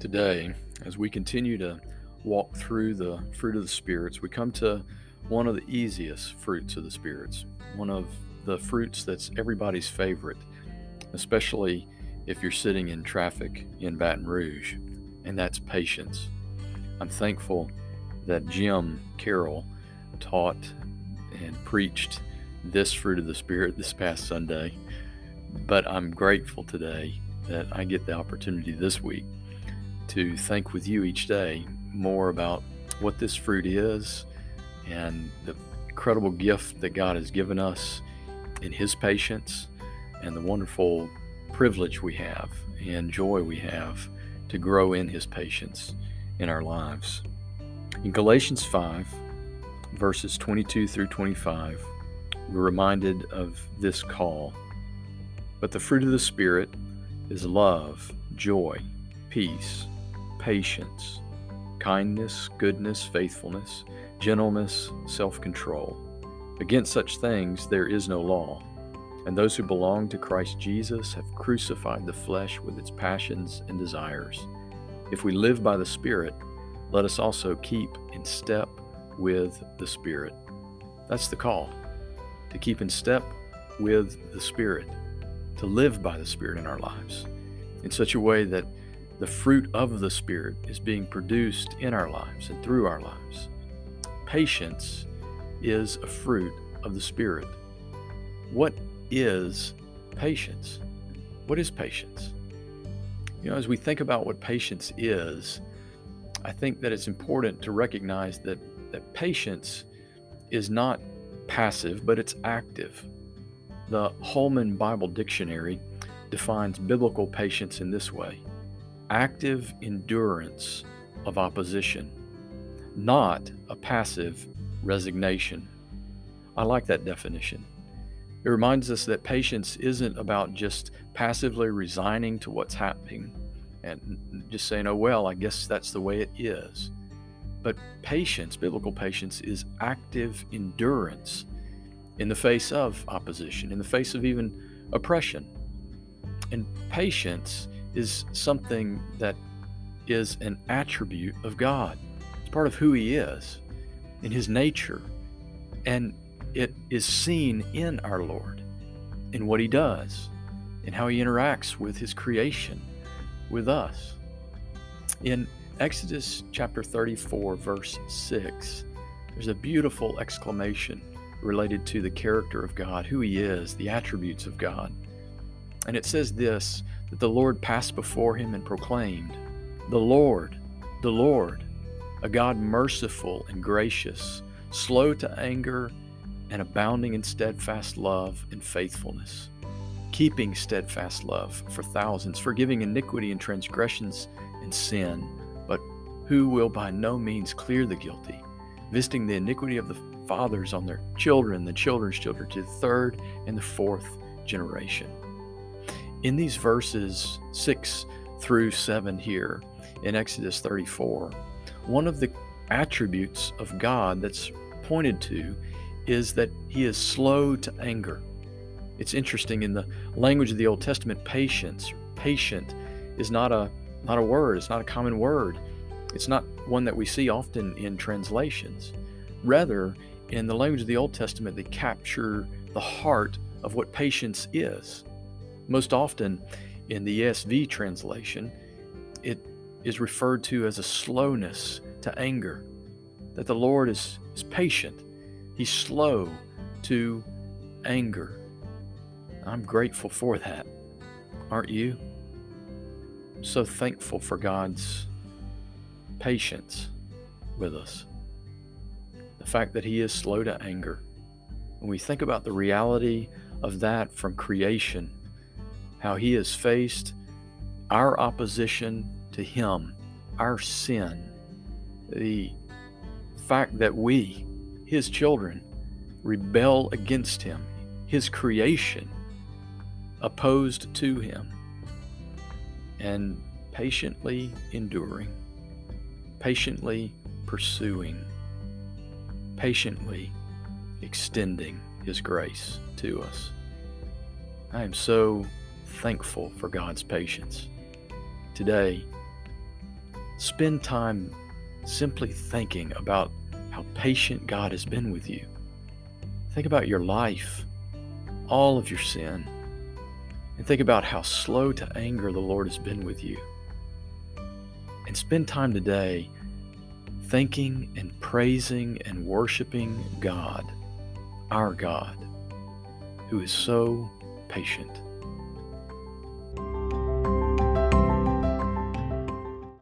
Today, as we continue to walk through the fruit of the spirits, we come to one of the easiest fruits of the spirits, one of the fruits that's everybody's favorite, especially if you're sitting in traffic in Baton Rouge, and that's patience. I'm thankful that Jim Carroll taught and preached this fruit of the Spirit this past Sunday, but I'm grateful today that I get the opportunity this week to think with you each day more about what this fruit is and the incredible gift that God has given us in His patience and the wonderful privilege we have and joy we have to grow in His patience in our lives. In Galatians 5, verses 22 through 25, we're reminded of this call. But the fruit of the Spirit is love, joy, peace, patience, kindness, goodness, faithfulness, gentleness, self control. Against such things there is no law. And those who belong to Christ Jesus have crucified the flesh with its passions and desires. If we live by the Spirit, let us also keep in step with the Spirit. That's the call to keep in step with the Spirit, to live by the Spirit in our lives in such a way that the fruit of the Spirit is being produced in our lives and through our lives. Patience is a fruit of the Spirit. What is patience? What is patience? You know, as we think about what patience is, I think that it's important to recognize that, that patience is not passive, but it's active. The Holman Bible Dictionary defines biblical patience in this way active endurance of opposition, not a passive resignation. I like that definition. It reminds us that patience isn't about just passively resigning to what's happening and just saying, oh, well, I guess that's the way it is. But patience, biblical patience, is active endurance in the face of opposition, in the face of even oppression. And patience is something that is an attribute of God. It's part of who He is, in His nature, and it is seen in our Lord, in what He does, in how He interacts with His creation, with us. In Exodus chapter 34, verse 6, there's a beautiful exclamation related to the character of God, who He is, the attributes of God. And it says this that the Lord passed before him and proclaimed, The Lord, the Lord, a God merciful and gracious, slow to anger, and abounding in steadfast love and faithfulness, keeping steadfast love for thousands, forgiving iniquity and transgressions and sin, but who will by no means clear the guilty, visiting the iniquity of the fathers on their children, the children's children, to the third and the fourth generation in these verses 6 through 7 here in Exodus 34, one of the attributes of God that's pointed to is that he is slow to anger. It's interesting in the language of the Old Testament, patience, patient is not a not a word, it's not a common word. It's not one that we see often in translations. Rather, in the language of the Old Testament, they capture the heart of what patience is. Most often in the ESV translation, it is referred to as a slowness to anger, that the Lord is, is patient. He's slow to anger. I'm grateful for that. Aren't you? So thankful for God's patience with us. The fact that He is slow to anger. When we think about the reality of that from creation, how he has faced our opposition to him, our sin, the fact that we, his children, rebel against him, his creation, opposed to him, and patiently enduring, patiently pursuing, patiently extending his grace to us. I am so thankful for God's patience. Today, spend time simply thinking about how patient God has been with you. Think about your life, all of your sin, and think about how slow to anger the Lord has been with you. And spend time today thanking and praising and worshiping God, our God, who is so patient.